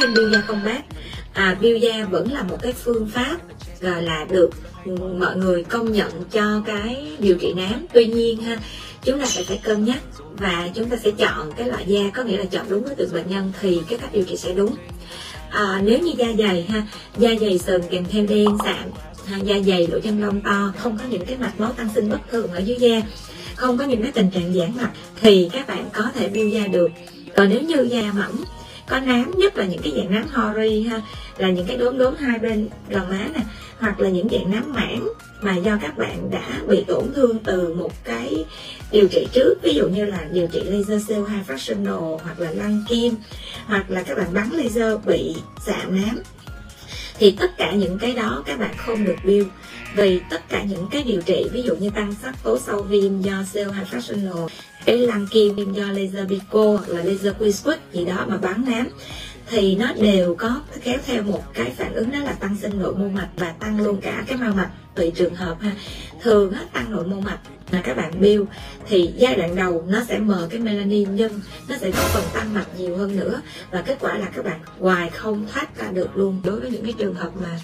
thêm biêu da không bác. À, biêu da vẫn là một cái phương pháp gọi là được mọi người công nhận cho cái điều trị nám. Tuy nhiên ha chúng ta phải phải cân nhắc và chúng ta sẽ chọn cái loại da có nghĩa là chọn đúng với từng bệnh nhân thì cái cách điều trị sẽ đúng. À, nếu như da dày ha da dày sần kèm theo đen sạm ha, da dày lỗ chân lông to không có những cái mạch máu tăng sinh bất thường ở dưới da không có những cái tình trạng giãn mạch thì các bạn có thể biêu da được. Còn nếu như da mỏng có nám, nhất là những cái dạng nám hori ha, là những cái đốm đốm hai bên gò má nè, hoặc là những dạng nám mảng mà do các bạn đã bị tổn thương từ một cái điều trị trước, ví dụ như là điều trị laser CO2 fractional hoặc là lăn kim, hoặc là các bạn bắn laser bị giảm nám thì tất cả những cái đó các bạn không được build. Vì tất cả những cái điều trị ví dụ như tăng sắc tố sau viêm do CO2 cái lăng kim do laser pico hoặc là laser quick gì đó mà bắn nám thì nó đều có kéo theo một cái phản ứng đó là tăng sinh nội mô mạch và tăng luôn cả cái mao mạch tùy trường hợp ha. Thường á, tăng nội mô mạch là các bạn build thì giai đoạn đầu nó sẽ mờ cái melanin nhưng nó sẽ có phần tăng mạch nhiều hơn nữa. Và kết quả là các bạn hoài không thoát ra được luôn. Đối với những cái trường hợp mà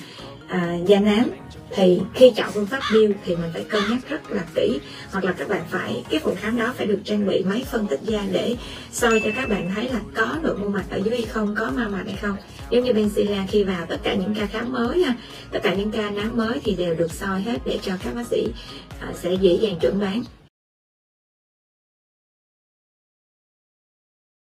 à, da nám thì khi chọn phương pháp build thì mình phải cân nhắc rất là kỹ. Hoặc là các bạn phải, cái phòng khám đó phải được trang bị máy phân tích da để soi cho các bạn thấy là có nội mô mạch ở dưới hay không, có ma mạch hay không. Giống như Benzilla khi vào tất cả những ca khám mới ha tất cả những ca nám mới thì đều được soi hết để cho các bác sĩ à, sẽ dễ dàng chuẩn đoán.